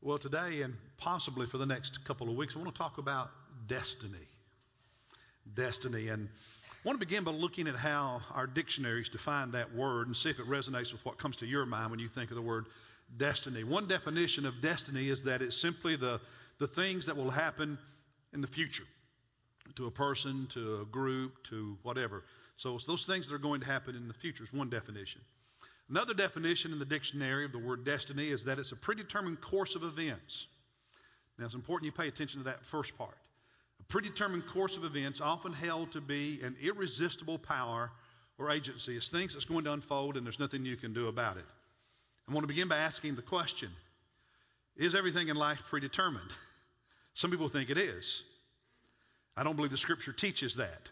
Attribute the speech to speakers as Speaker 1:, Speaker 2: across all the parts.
Speaker 1: Well, today and possibly for the next couple of weeks, I want to talk about destiny. Destiny. And I want to begin by looking at how our dictionaries define that word and see if it resonates with what comes to your mind when you think of the word destiny. One definition of destiny is that it's simply the, the things that will happen in the future to a person, to a group, to whatever. So it's those things that are going to happen in the future is one definition. Another definition in the dictionary of the word destiny is that it's a predetermined course of events. Now, it's important you pay attention to that first part. A predetermined course of events, often held to be an irresistible power or agency. It's things that's going to unfold and there's nothing you can do about it. I want to begin by asking the question Is everything in life predetermined? Some people think it is. I don't believe the scripture teaches that.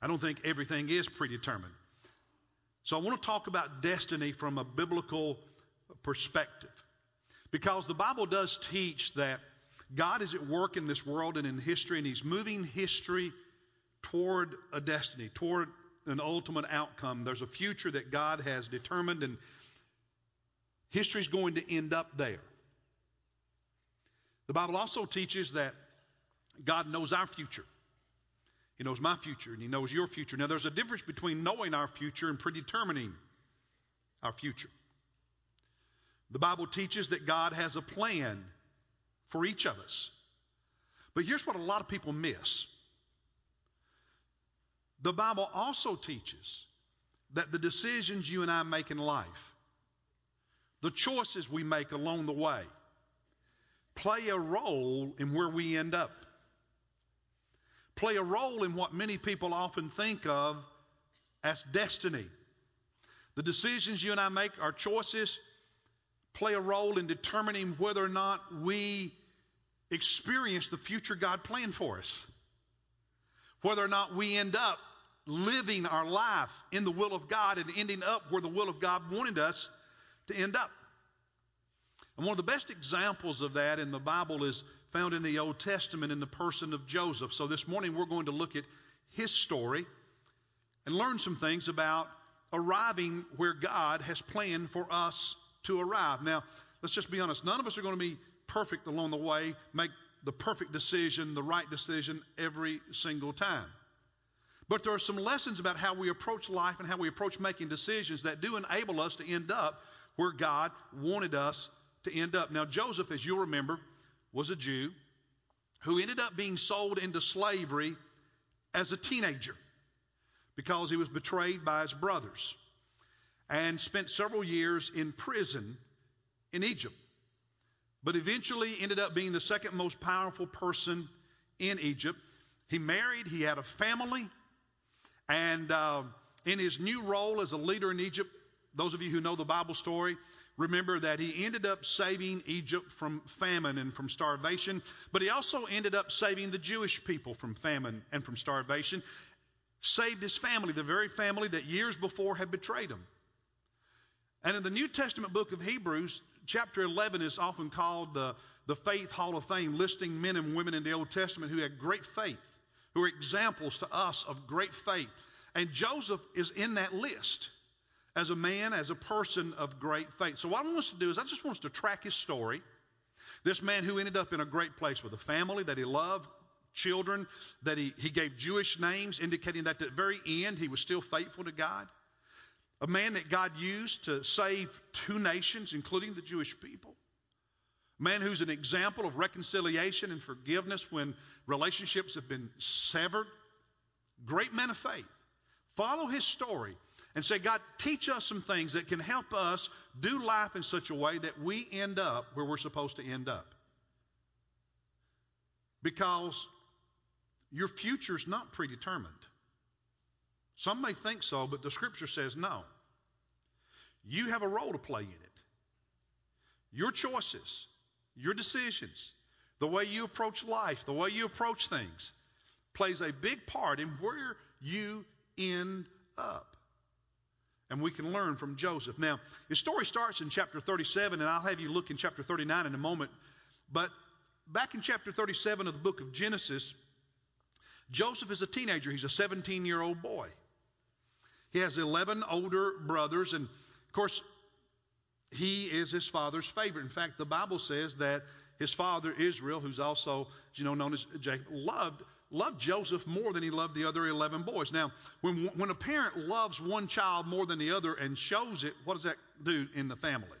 Speaker 1: I don't think everything is predetermined. So I want to talk about destiny from a biblical perspective. Because the Bible does teach that God is at work in this world and in history, and He's moving history toward a destiny, toward an ultimate outcome. There's a future that God has determined, and history is going to end up there. The Bible also teaches that God knows our future. He knows my future and He knows your future. Now, there's a difference between knowing our future and predetermining our future. The Bible teaches that God has a plan for each of us. But here's what a lot of people miss the Bible also teaches that the decisions you and I make in life, the choices we make along the way, play a role in where we end up play a role in what many people often think of as destiny. The decisions you and I make, our choices, play a role in determining whether or not we experience the future God planned for us. Whether or not we end up living our life in the will of God and ending up where the will of God wanted us to end up. And one of the best examples of that in the Bible is found in the Old Testament in the person of Joseph. So this morning we're going to look at his story and learn some things about arriving where God has planned for us to arrive. Now, let's just be honest. None of us are going to be perfect along the way, make the perfect decision, the right decision every single time. But there are some lessons about how we approach life and how we approach making decisions that do enable us to end up where God wanted us to end up. Now, Joseph, as you'll remember, was a Jew who ended up being sold into slavery as a teenager because he was betrayed by his brothers and spent several years in prison in Egypt. But eventually ended up being the second most powerful person in Egypt. He married, he had a family, and uh, in his new role as a leader in Egypt, those of you who know the Bible story, Remember that he ended up saving Egypt from famine and from starvation, but he also ended up saving the Jewish people from famine and from starvation. Saved his family, the very family that years before had betrayed him. And in the New Testament book of Hebrews, chapter 11 is often called the, the Faith Hall of Fame, listing men and women in the Old Testament who had great faith, who are examples to us of great faith. And Joseph is in that list as a man, as a person of great faith. So, what I want us to do is, I just want us to track his story. This man who ended up in a great place with a family that he loved, children, that he, he gave Jewish names, indicating that at the very end he was still faithful to God. A man that God used to save two nations, including the Jewish people. A man who's an example of reconciliation and forgiveness when relationships have been severed. Great man of faith. Follow his story and say, God, teach us some things that can help us do life in such a way that we end up where we're supposed to end up. Because your future's not predetermined. Some may think so, but the scripture says no. You have a role to play in it. Your choices, your decisions, the way you approach life, the way you approach things, plays a big part in where you end up. And we can learn from Joseph. Now, his story starts in chapter 37, and I'll have you look in chapter 39 in a moment. But back in chapter 37 of the book of Genesis, Joseph is a teenager. He's a 17 year old boy. He has 11 older brothers, and of course, he is his father's favorite. In fact, the Bible says that his father Israel, who's also you know known as Jacob, loved loved Joseph more than he loved the other 11 boys. Now, when when a parent loves one child more than the other and shows it, what does that do in the family?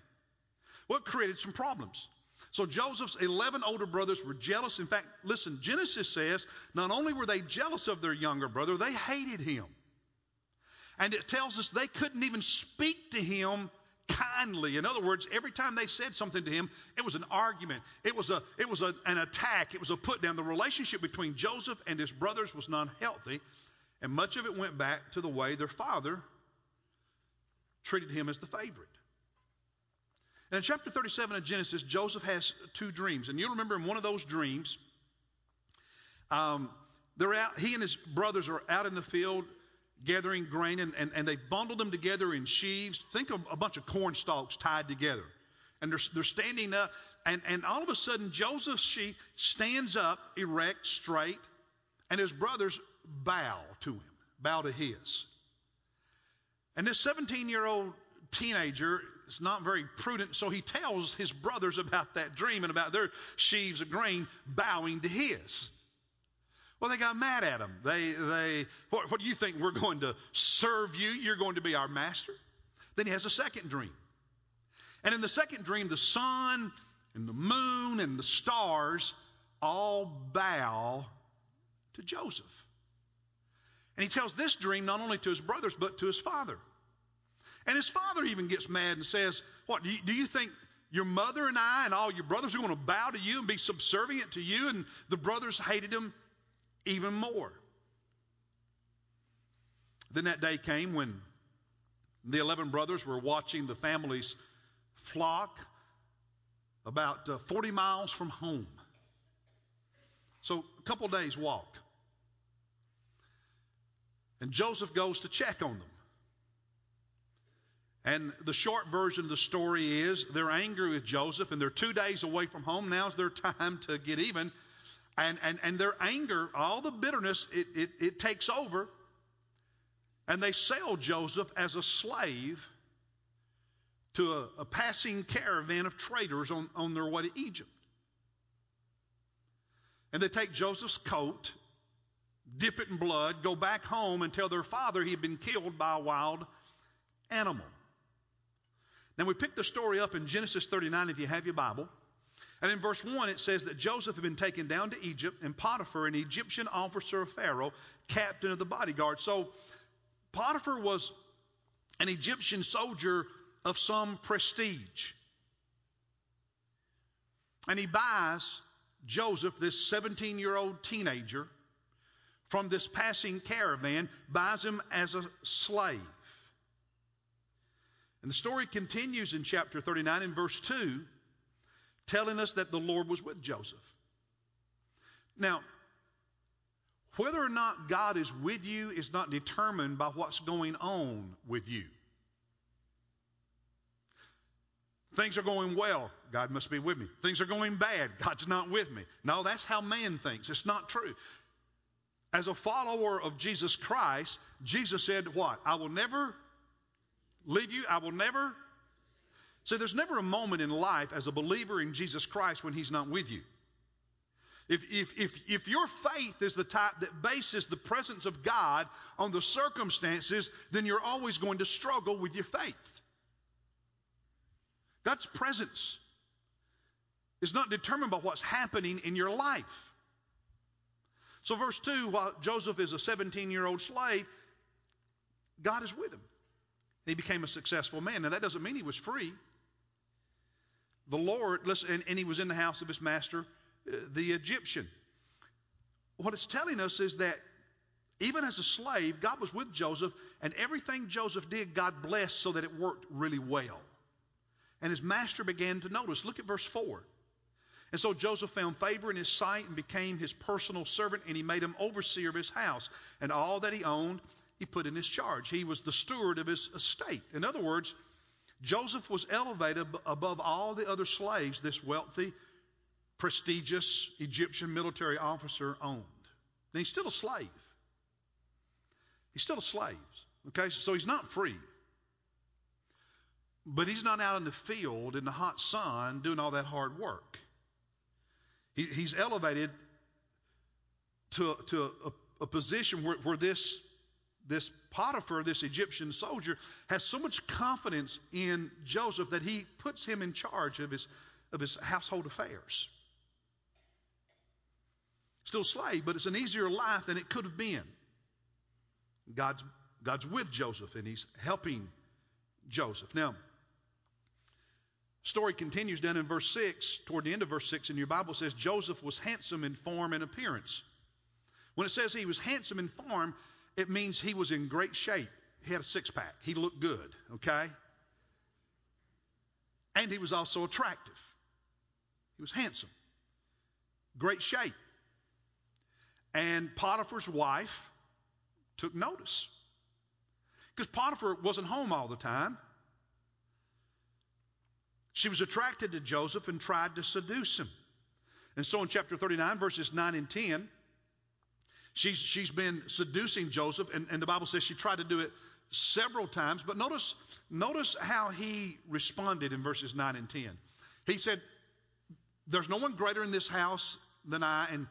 Speaker 1: Well, it created some problems. So Joseph's 11 older brothers were jealous. In fact, listen, Genesis says not only were they jealous of their younger brother, they hated him. And it tells us they couldn't even speak to him kindly. In other words, every time they said something to him, it was an argument. It was a it was a, an attack. It was a put down. The relationship between Joseph and his brothers was not healthy, and much of it went back to the way their father treated him as the favorite. And in chapter 37 of Genesis, Joseph has two dreams. And you'll remember in one of those dreams, um, they're out, he and his brothers are out in the field gathering grain, and, and, and they bundled them together in sheaves. Think of a bunch of corn stalks tied together. And they're, they're standing up, and, and all of a sudden, Joseph's sheep stands up, erect, straight, and his brothers bow to him, bow to his. And this 17 year old teenager is not very prudent, so he tells his brothers about that dream and about their sheaves of grain bowing to his. Well, they got mad at him. They, they, what, what do you think? We're going to serve you? You're going to be our master? Then he has a second dream. And in the second dream, the sun and the moon and the stars all bow to Joseph. And he tells this dream not only to his brothers, but to his father. And his father even gets mad and says, What, do you, do you think your mother and I and all your brothers are going to bow to you and be subservient to you? And the brothers hated him even more. Then that day came when the 11 brothers were watching the family's flock about uh, 40 miles from home. So a couple days walk. And Joseph goes to check on them. And the short version of the story is they're angry with Joseph and they're two days away from home. Now's their time to get even. And, and, and their anger, all the bitterness, it, it, it takes over. And they sell Joseph as a slave to a, a passing caravan of traders on, on their way to Egypt. And they take Joseph's coat, dip it in blood, go back home and tell their father he had been killed by a wild animal. Now we pick the story up in Genesis 39 if you have your Bible. And in verse 1, it says that Joseph had been taken down to Egypt, and Potiphar, an Egyptian officer of Pharaoh, captain of the bodyguard. So Potiphar was an Egyptian soldier of some prestige. And he buys Joseph, this 17 year old teenager, from this passing caravan, buys him as a slave. And the story continues in chapter 39 in verse 2 telling us that the Lord was with Joseph. Now, whether or not God is with you is not determined by what's going on with you. Things are going well, God must be with me. Things are going bad, God's not with me. No, that's how man thinks. It's not true. As a follower of Jesus Christ, Jesus said, What? I will never leave you, I will never so there's never a moment in life as a believer in Jesus Christ when He's not with you. If, if, if, if your faith is the type that bases the presence of God on the circumstances, then you're always going to struggle with your faith. God's presence is not determined by what's happening in your life. So, verse 2 while Joseph is a 17 year old slave, God is with him. He became a successful man. Now, that doesn't mean he was free the Lord, listen, and, and he was in the house of his master, uh, the Egyptian. What it's telling us is that even as a slave, God was with Joseph, and everything Joseph did, God blessed so that it worked really well. And his master began to notice. Look at verse 4. And so Joseph found favor in his sight and became his personal servant, and he made him overseer of his house. And all that he owned, he put in his charge. He was the steward of his estate. In other words, Joseph was elevated above all the other slaves this wealthy, prestigious Egyptian military officer owned. And he's still a slave. He's still a slave. Okay, so he's not free. but he's not out in the field in the hot sun doing all that hard work. He, he's elevated to, to a, a position where, where this, this Potiphar, this Egyptian soldier, has so much confidence in Joseph that he puts him in charge of his, of his household affairs. Still slave, but it's an easier life than it could have been. God's, God's with Joseph and he's helping Joseph. Now, story continues down in verse 6, toward the end of verse 6 in your Bible says Joseph was handsome in form and appearance. When it says he was handsome in form, it means he was in great shape. He had a six pack. He looked good, okay? And he was also attractive. He was handsome, great shape. And Potiphar's wife took notice. Because Potiphar wasn't home all the time. She was attracted to Joseph and tried to seduce him. And so in chapter 39, verses 9 and 10, she's, she's been seducing Joseph, and, and the Bible says she tried to do it several times. But notice, notice how he responded in verses 9 and 10. He said, There's no one greater in this house than I, and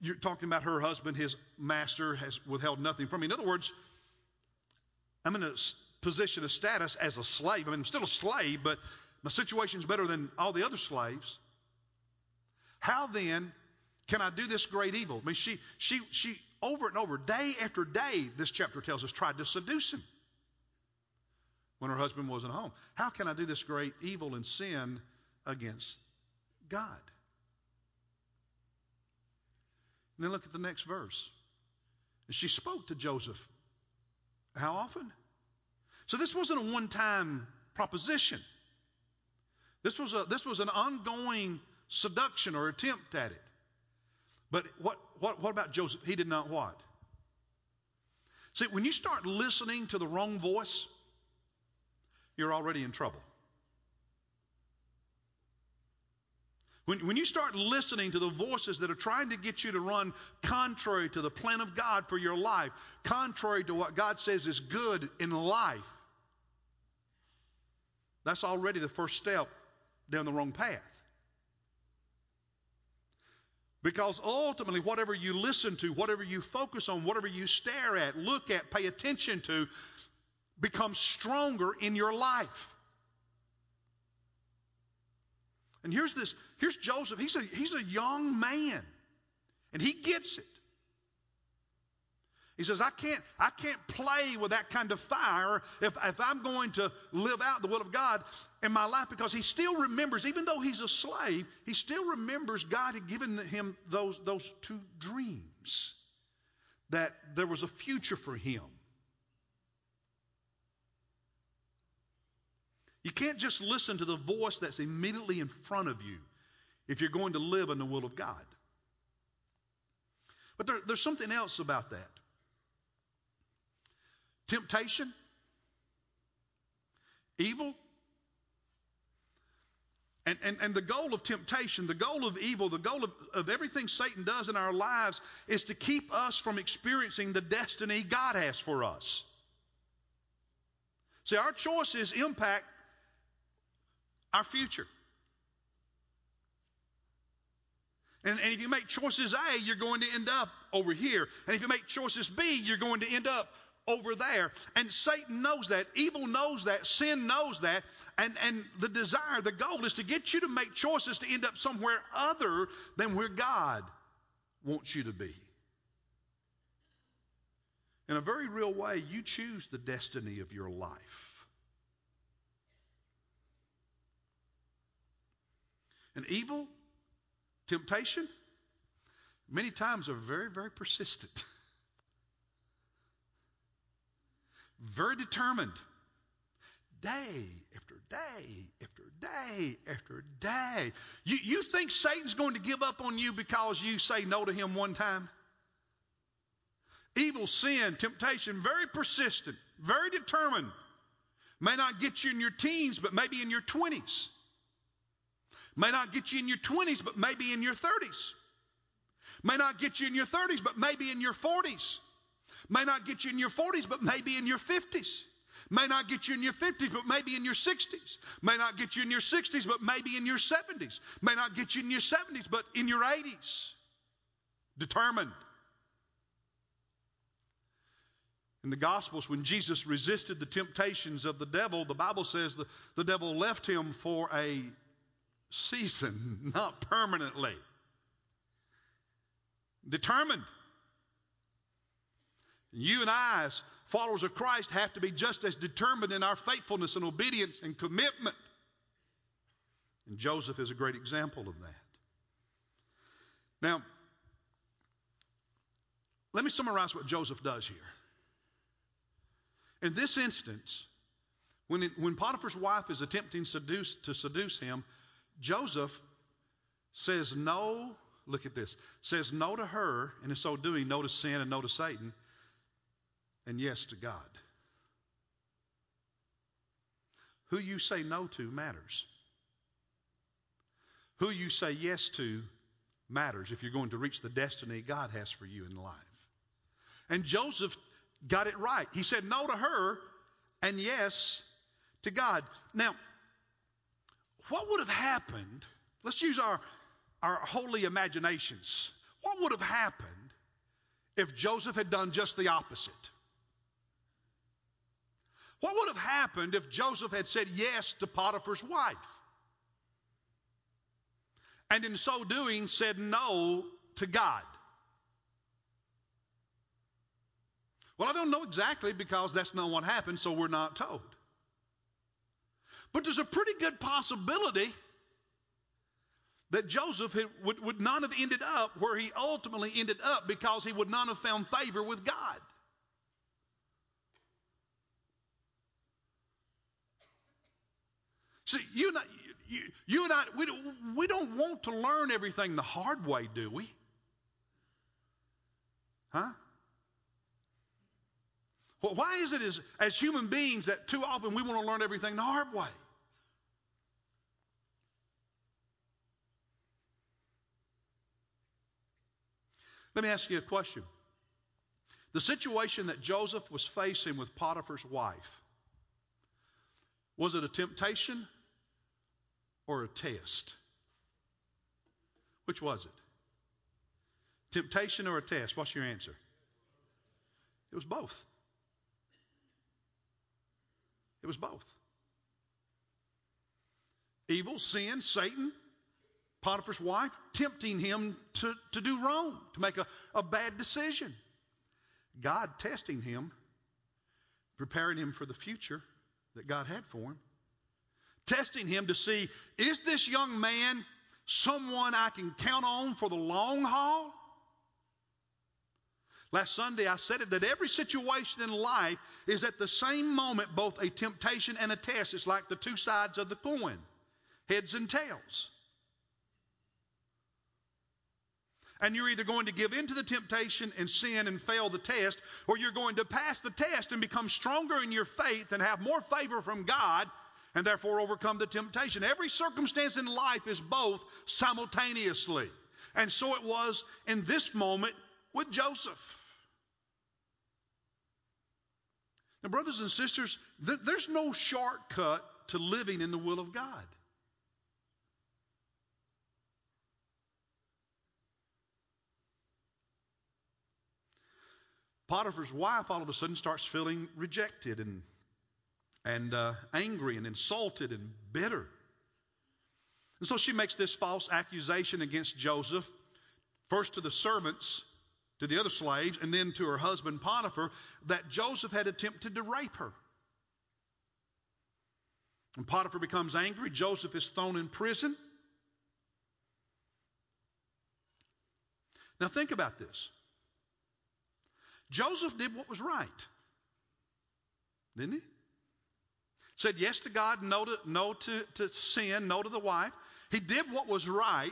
Speaker 1: you're talking about her husband, his master, has withheld nothing from me. In other words, I'm in a position of status as a slave. I mean, I'm still a slave, but my situation's better than all the other slaves. How then can I do this great evil? I mean, she, she, she, over and over, day after day, this chapter tells us, tried to seduce him when her husband wasn't home. How can I do this great evil and sin against God? And then look at the next verse. And she spoke to Joseph. How often? So this wasn't a one time proposition. This was, a, this was an ongoing seduction or attempt at it. But what, what, what about Joseph? He did not what? See, when you start listening to the wrong voice, you're already in trouble. When, when you start listening to the voices that are trying to get you to run contrary to the plan of God for your life, contrary to what God says is good in life, that's already the first step down the wrong path. Because ultimately, whatever you listen to, whatever you focus on, whatever you stare at, look at, pay attention to, becomes stronger in your life. And here's this, here's Joseph. He's a, he's a young man. And he gets it. He says, I can't, I can't play with that kind of fire if, if I'm going to live out the will of God in my life because he still remembers, even though he's a slave, he still remembers God had given him those, those two dreams that there was a future for him. You can't just listen to the voice that's immediately in front of you if you're going to live in the will of God. But there, there's something else about that. Temptation, evil, and, and, and the goal of temptation, the goal of evil, the goal of, of everything Satan does in our lives is to keep us from experiencing the destiny God has for us. See, our choices impact our future. And, and if you make choices A, you're going to end up over here. And if you make choices B, you're going to end up over there. And Satan knows that. Evil knows that. Sin knows that. And, and the desire, the goal is to get you to make choices to end up somewhere other than where God wants you to be. In a very real way, you choose the destiny of your life. And evil, temptation, many times are very, very persistent, very determined. Day after day after day after day. You, you think Satan's going to give up on you because you say no to him one time? Evil, sin, temptation, very persistent, very determined. May not get you in your teens, but maybe in your 20s. May not get you in your 20s, but maybe in your 30s. May not get you in your 30s, but maybe in your 40s. May not get you in your 40s, but maybe in your 50s. May not get you in your 50s, but maybe in your 60s. May not get you in your 60s, but maybe in your 70s. May not get you in your 70s, but in your 80s. Determined. In the Gospels, when Jesus resisted the temptations of the devil, the Bible says the, the devil left him for a season, not permanently. Determined. You and I, as followers of Christ, have to be just as determined in our faithfulness and obedience and commitment. And Joseph is a great example of that. Now, let me summarize what Joseph does here. In this instance, when, it, when Potiphar's wife is attempting seduce, to seduce him, Joseph says no, look at this, says no to her, and in so doing, no to sin and no to Satan, and yes to God. Who you say no to matters. Who you say yes to matters if you're going to reach the destiny God has for you in life. And Joseph got it right. He said no to her and yes to God. Now, what would have happened? Let's use our, our holy imaginations. What would have happened if Joseph had done just the opposite? What would have happened if Joseph had said yes to Potiphar's wife? And in so doing, said no to God? Well, I don't know exactly because that's not what happened, so we're not told. But there's a pretty good possibility that Joseph would, would not have ended up where he ultimately ended up because he would not have found favor with God. See, you and I, you, you and I we, we don't want to learn everything the hard way, do we? Huh? Well, why is it as, as human beings that too often we want to learn everything the hard way? Let me ask you a question. The situation that Joseph was facing with Potiphar's wife, was it a temptation or a test? Which was it? Temptation or a test? What's your answer? It was both. It was both. Evil, sin, Satan, Potiphar's wife, tempting him to, to do wrong, to make a, a bad decision. God testing him, preparing him for the future that God had for him testing him to see is this young man someone I can count on for the long haul? Last Sunday I said it that every situation in life is at the same moment both a temptation and a test. It's like the two sides of the coin, heads and tails. And you're either going to give in to the temptation and sin and fail the test, or you're going to pass the test and become stronger in your faith and have more favor from God and therefore overcome the temptation. Every circumstance in life is both simultaneously. And so it was in this moment with Joseph. Now, brothers and sisters, th- there's no shortcut to living in the will of God. Potiphar's wife all of a sudden starts feeling rejected and and uh, angry and insulted and bitter. And so she makes this false accusation against Joseph, first to the servants, to the other slaves, and then to her husband Potiphar, that Joseph had attempted to rape her. And Potiphar becomes angry. Joseph is thrown in prison. Now think about this. Joseph did what was right, didn't he? Said yes to God, no to, no to, to sin, no to the wife. He did what was right.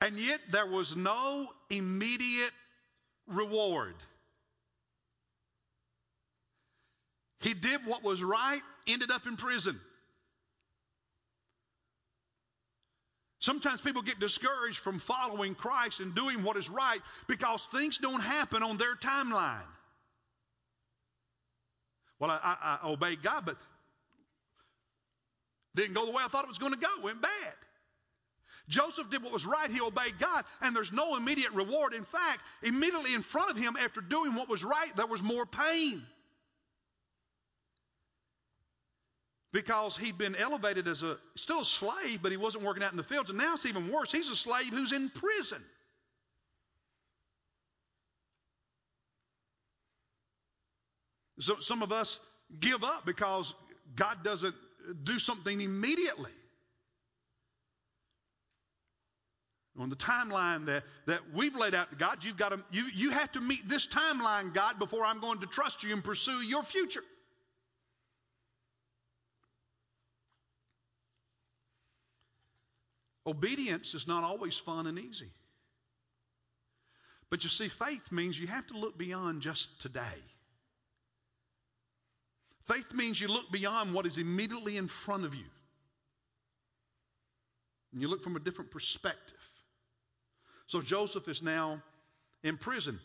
Speaker 1: And yet there was no immediate reward. He did what was right, ended up in prison. Sometimes people get discouraged from following Christ and doing what is right because things don't happen on their timeline. Well, I, I, I obeyed God, but didn't go the way I thought it was going to go. Went bad. Joseph did what was right. He obeyed God, and there's no immediate reward. In fact, immediately in front of him, after doing what was right, there was more pain. Because he'd been elevated as a still a slave, but he wasn't working out in the fields. And now it's even worse. He's a slave who's in prison. So some of us give up because God doesn't do something immediately. on the timeline that, that we've laid out to God, you've got to, you, you have to meet this timeline, God, before I'm going to trust you and pursue your future. Obedience is not always fun and easy. But you see, faith means you have to look beyond just today. Faith means you look beyond what is immediately in front of you. And you look from a different perspective. So Joseph is now in prison.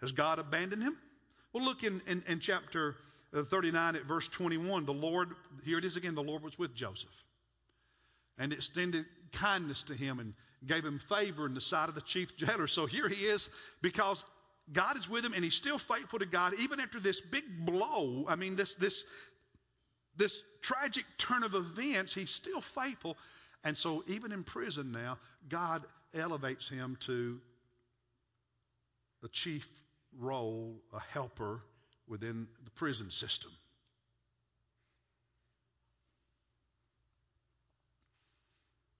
Speaker 1: Has God abandoned him? Well, look in, in, in chapter uh, 39 at verse 21. The Lord, here it is again, the Lord was with Joseph and extended kindness to him and gave him favor in the sight of the chief jailer. So here he is because God is with him and he's still faithful to God even after this big blow. I mean, this, this, this tragic turn of events, he's still faithful. And so even in prison now, God elevates him to the chief role, a helper within the prison system.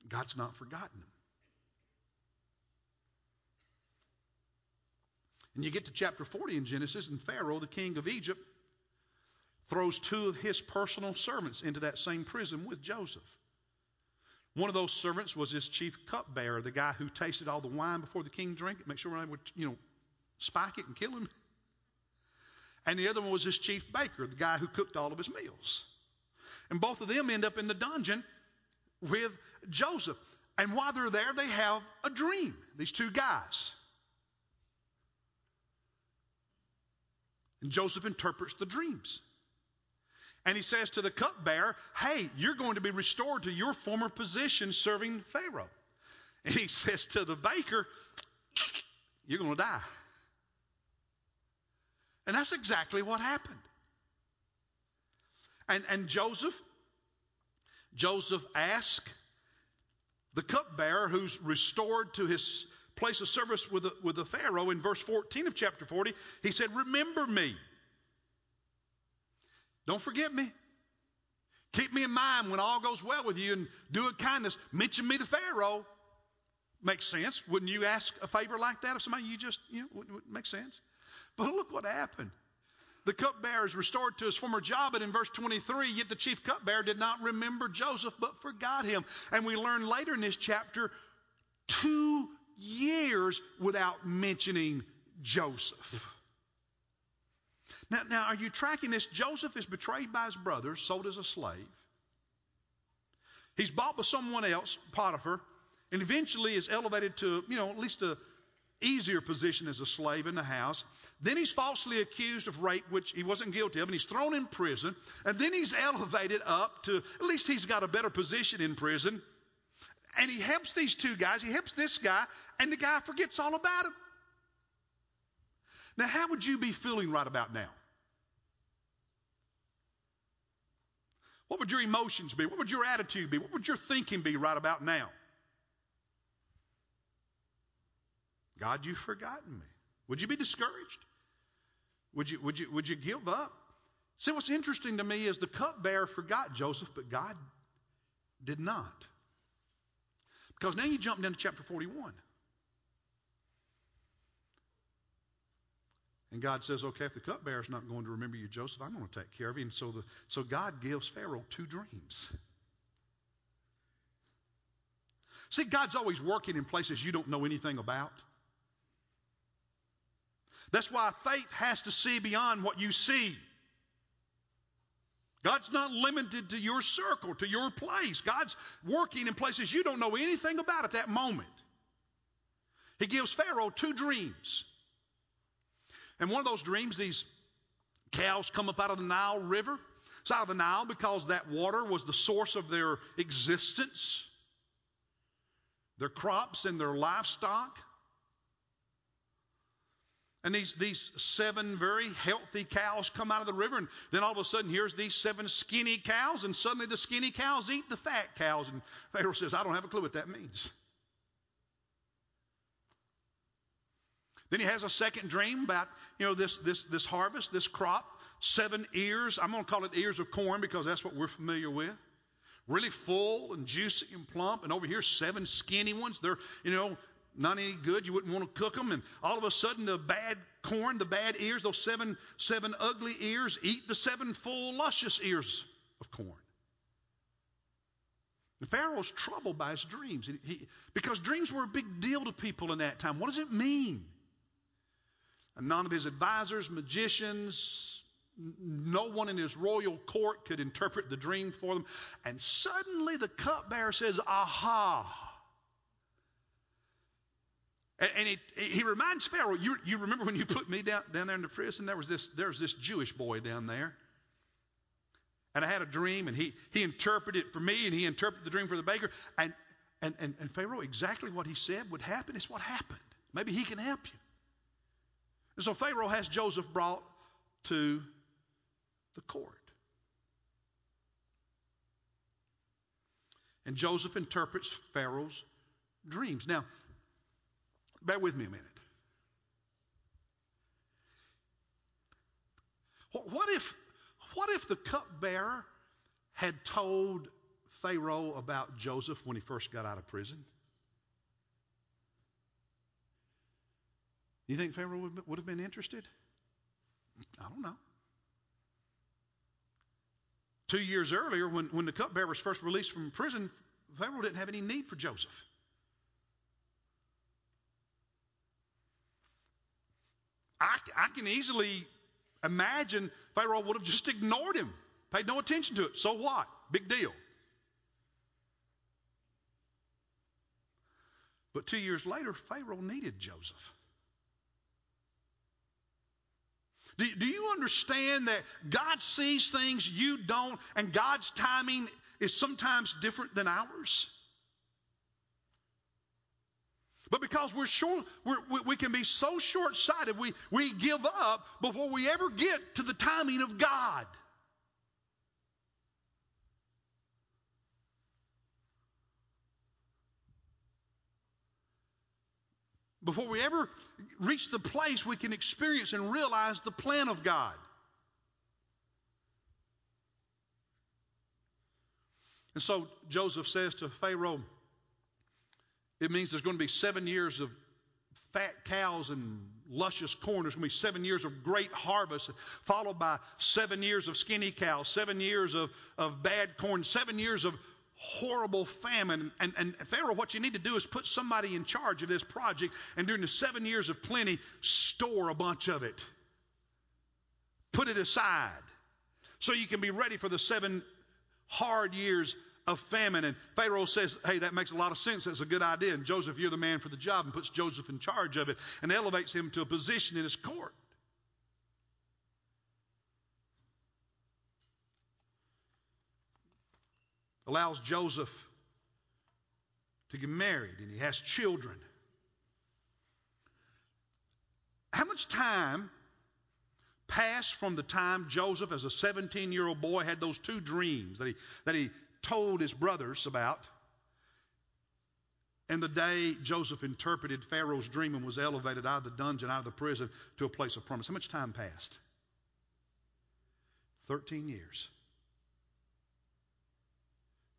Speaker 1: God's not forgotten him. And you get to chapter 40 in Genesis, and Pharaoh, the king of Egypt, throws two of his personal servants into that same prison with Joseph. One of those servants was his chief cupbearer, the guy who tasted all the wine before the king drank it, make sure they would, you know, spike it and kill him. And the other one was his chief baker, the guy who cooked all of his meals. And both of them end up in the dungeon with Joseph. And while they're there, they have a dream, these two guys. And Joseph interprets the dreams. And he says to the cupbearer, Hey, you're going to be restored to your former position serving Pharaoh. And he says to the baker, You're going to die. And that's exactly what happened. And, and Joseph, Joseph asked the cupbearer who's restored to his place of service with the, with the Pharaoh in verse 14 of chapter 40, he said, Remember me don't forget me. Keep me in mind when all goes well with you and do a kindness. Mention me to Pharaoh. Makes sense. Wouldn't you ask a favor like that of somebody you just, you know, wouldn't, wouldn't make sense? But look what happened. The cupbearer is restored to his former job, and in verse 23, yet the chief cupbearer did not remember Joseph, but forgot him. And we learn later in this chapter, two years without mentioning Joseph. Now, now, are you tracking this? Joseph is betrayed by his brothers, sold as a slave. He's bought by someone else, Potiphar, and eventually is elevated to, you know, at least a easier position as a slave in the house. Then he's falsely accused of rape, which he wasn't guilty of, and he's thrown in prison. And then he's elevated up to, at least he's got a better position in prison. And he helps these two guys. He helps this guy, and the guy forgets all about him. Now, how would you be feeling right about now? What would your emotions be? What would your attitude be? What would your thinking be right about now? God, you've forgotten me. Would you be discouraged? Would you, would you, would you give up? See, what's interesting to me is the cupbearer forgot Joseph, but God did not. Because now you jump down to chapter 41. And God says, okay, if the cupbearer's not going to remember you, Joseph, I'm going to take care of you. And so, the, so God gives Pharaoh two dreams. See, God's always working in places you don't know anything about. That's why faith has to see beyond what you see. God's not limited to your circle, to your place. God's working in places you don't know anything about at that moment. He gives Pharaoh two dreams. And one of those dreams, these Cows come up out of the Nile River. It's out of the Nile because that water was the source of their existence, their crops, and their livestock. And these, these seven very healthy cows come out of the river, and then all of a sudden, here's these seven skinny cows, and suddenly the skinny cows eat the fat cows. And Pharaoh says, I don't have a clue what that means. Then he has a second dream about, you know, this, this, this harvest, this crop, seven ears. I'm going to call it ears of corn because that's what we're familiar with. Really full and juicy and plump. And over here, seven skinny ones. They're, you know, not any good. You wouldn't want to cook them. And all of a sudden, the bad corn, the bad ears, those seven, seven ugly ears, eat the seven full, luscious ears of corn. And Pharaoh's troubled by his dreams he, because dreams were a big deal to people in that time. What does it mean? And none of his advisors, magicians, no one in his royal court could interpret the dream for them. And suddenly the cupbearer says, Aha. And, and he, he reminds Pharaoh, you, you remember when you put me down, down there in the prison? There was, this, there was this Jewish boy down there. And I had a dream, and he, he interpreted it for me, and he interpreted the dream for the baker. And, and, and, and Pharaoh, exactly what he said would happen is what happened. Maybe he can help you. And so Pharaoh has Joseph brought to the court. And Joseph interprets Pharaoh's dreams. Now, bear with me a minute. What if, what if the cupbearer had told Pharaoh about Joseph when he first got out of prison? You think Pharaoh would have been interested? I don't know. Two years earlier, when, when the cupbearer was first released from prison, Pharaoh didn't have any need for Joseph. I, can easily imagine Pharaoh would have just ignored him, paid no attention to it. So what? Big deal. But two years later, Pharaoh needed Joseph. Do, do you understand that God sees things you don't, and God's timing is sometimes different than ours? But because we're short, we're, we, can be so short sighted, we, we give up before we ever get to the timing of God. before we ever reach the place we can experience and realize the plan of God. And so Joseph says to Pharaoh, it means there's going to be seven years of fat cows and luscious corn. There's going to be seven years of great harvest, followed by seven years of skinny cows, seven years of, of bad corn, seven years of horrible famine. And, and Pharaoh, what you need to do is put somebody in charge of this project, and during the seven years of plenty, store a bunch of it. Put it aside so you can be ready for the seven hard years of famine. And Pharaoh says, Hey, that makes a lot of sense. That's a good idea. And Joseph, you're the man for the job, and puts Joseph in charge of it and elevates him to a position in his court. allows Joseph to get married and he has children. How much time passed from the time Joseph, as a 17 year old boy, had those two dreams that he, that he told his brothers about, and the day Joseph interpreted Pharaoh's dream and was elevated out of the dungeon, out of the prison, to a place of promise? How much time passed? 13 years.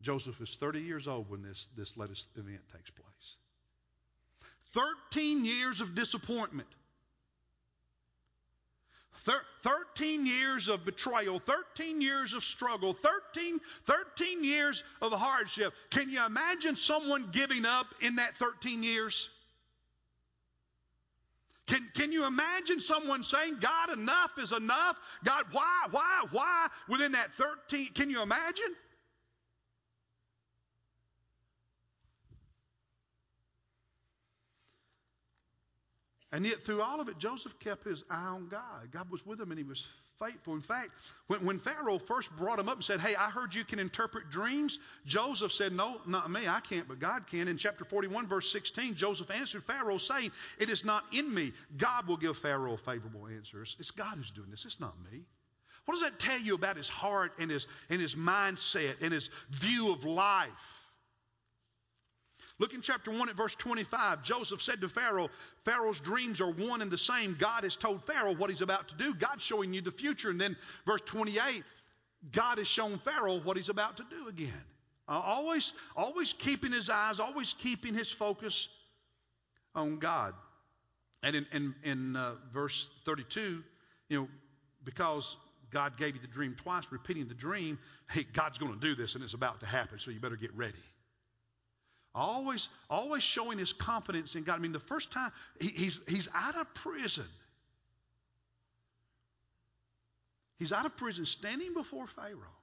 Speaker 1: Joseph is 30 years old when this, this latest event takes place. 13 years of disappointment. 13 years of betrayal, 13 years of struggle, 13, 13 years of hardship. Can you imagine someone giving up in that 13 years? Can, can you imagine someone saying, God, enough is enough? God, why, why, why within that 13? Can you imagine? And yet, through all of it, Joseph kept his eye on God. God was with him and he was faithful. In fact, when, when Pharaoh first brought him up and said, Hey, I heard you can interpret dreams, Joseph said, No, not me. I can't, but God can. In chapter 41, verse 16, Joseph answered Pharaoh, saying, It is not in me. God will give Pharaoh favorable answers. It's God who's doing this, it's not me. What does that tell you about his heart and his, and his mindset and his view of life? Look in chapter 1 at verse 25. Joseph said to Pharaoh, Pharaoh's dreams are one and the same. God has told Pharaoh what he's about to do. God's showing you the future. And then verse 28, God has shown Pharaoh what he's about to do again. Uh, always, always keeping his eyes, always keeping his focus on God. And in, in, in uh, verse 32, you know, because God gave you the dream twice, repeating the dream, hey, God's going to do this and it's about to happen, so you better get ready. Always, always showing his confidence in God. I mean, the first time he, he's, he's out of prison. He's out of prison, standing before Pharaoh.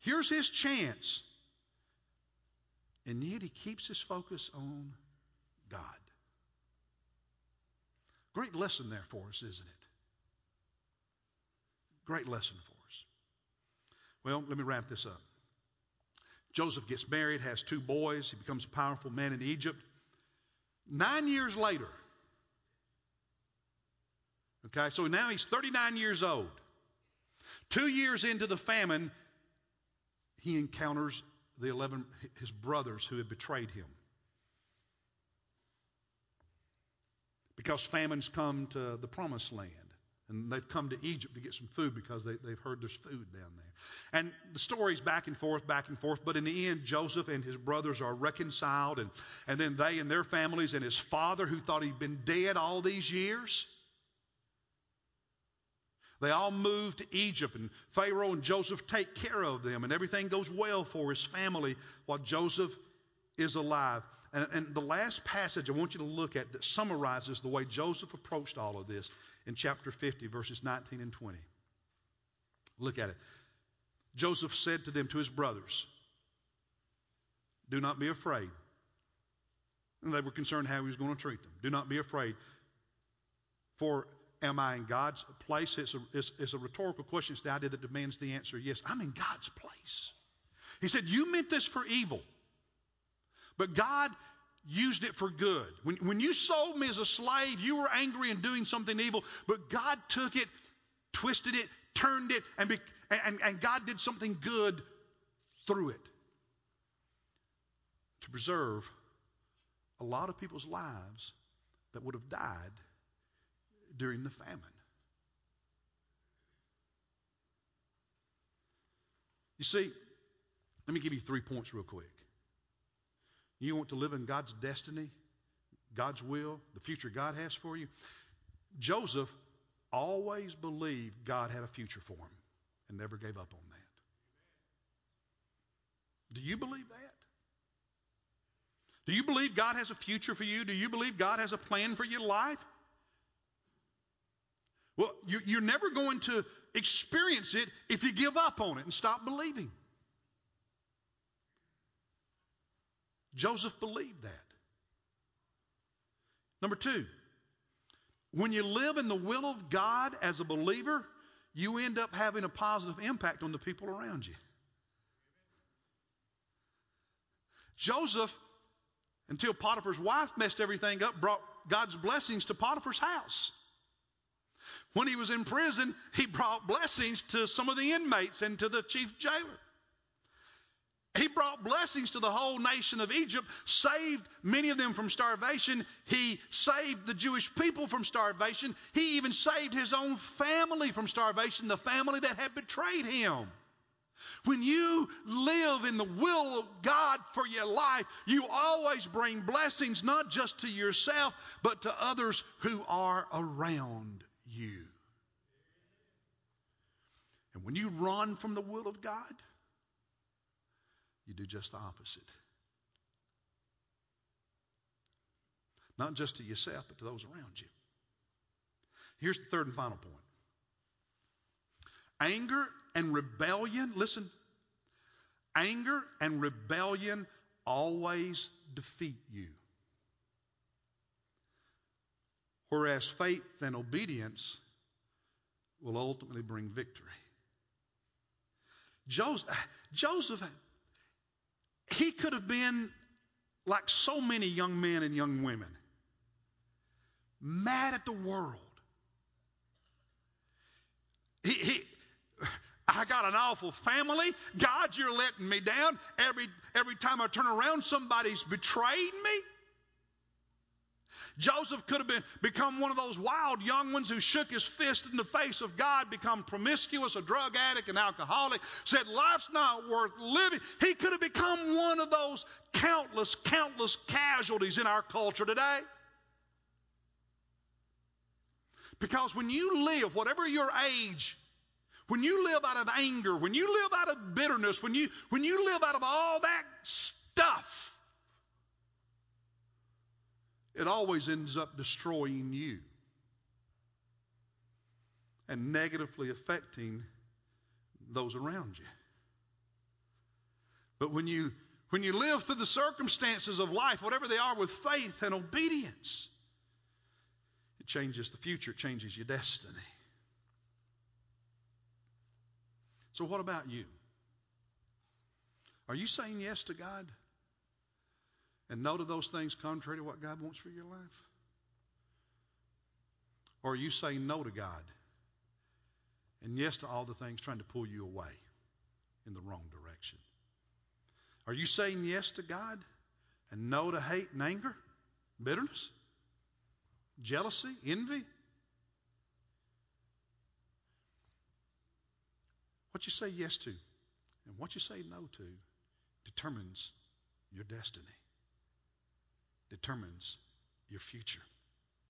Speaker 1: Here's his chance. And yet he keeps his focus on God. Great lesson there for us, isn't it? Great lesson for us. Well, let me wrap this up. Joseph gets married, has two boys. He becomes a powerful man in Egypt. Nine years later, okay, so now he's 39 years old. Two years into the famine, he encounters the 11, his brothers who had betrayed him. Because famines come to the promised land. And they've come to Egypt to get some food because they, they've heard there's food down there. And the story's back and forth, back and forth. But in the end, Joseph and his brothers are reconciled. And, and then they and their families and his father, who thought he'd been dead all these years, they all move to Egypt. And Pharaoh and Joseph take care of them. And everything goes well for his family while Joseph is alive. And, and the last passage I want you to look at that summarizes the way Joseph approached all of this in chapter 50, verses 19 and 20. Look at it. Joseph said to them, to his brothers, Do not be afraid. And they were concerned how he was going to treat them. Do not be afraid. For am I in God's place? It's a, it's, it's a rhetorical question. It's the idea that demands the answer yes. I'm in God's place. He said, You meant this for evil, but God used it for good. When, when you sold me as a slave, you were angry and doing something evil, but God took it, twisted it, turned it, and, be, and, and God did something good through it to preserve a lot of people's lives that would have died during the famine. You see, let me give you three points real quick. You want to live in God's destiny, God's will, the future God has for you? Joseph always believed God had a future for him and never gave up on that. Do you believe that? Do you believe God has a future for you? Do you believe God has a plan for your life? Well, you're never going to experience it if you give up on it and stop believing. Joseph believed that. Number two, when you live in the will of God as a believer, you end up having a positive impact on the people around you. Joseph, until Potiphar's wife messed everything up, brought God's blessings to Potiphar's house. When he was in prison, he brought blessings to some of the inmates and to the chief jailer. He brought blessings to the whole nation of Egypt, saved many of them from starvation. He saved the Jewish people from starvation. He even saved his own family from starvation, the family that had betrayed him. When you live in the will of God for your life, you always bring blessings not just to yourself, but to others who are around you. And when you run from the will of God, you do just the opposite. Not just to yourself, but to those around you. Here's the third and final point anger and rebellion, listen, anger and rebellion always defeat you. Whereas faith and obedience will ultimately bring victory. Joseph, Joseph, he could have been like so many young men and young women, mad at the world. He, he, I got an awful family. God, you're letting me down. Every, every time I turn around, somebody's betrayed me. Joseph could have been, become one of those wild young ones who shook his fist in the face of God, become promiscuous, a drug addict, an alcoholic, said life's not worth living. He could have become one of those countless, countless casualties in our culture today. Because when you live, whatever your age, when you live out of anger, when you live out of bitterness, when you, when you live out of all that it always ends up destroying you and negatively affecting those around you. But when you when you live through the circumstances of life, whatever they are, with faith and obedience, it changes the future, it changes your destiny. So, what about you? Are you saying yes to God and no to those things contrary to what God wants for your life? Or are you saying no to God and yes to all the things trying to pull you away in the wrong direction? Are you saying yes to God and no to hate and anger, bitterness, jealousy, envy? What you say yes to and what you say no to determines your destiny, determines your future.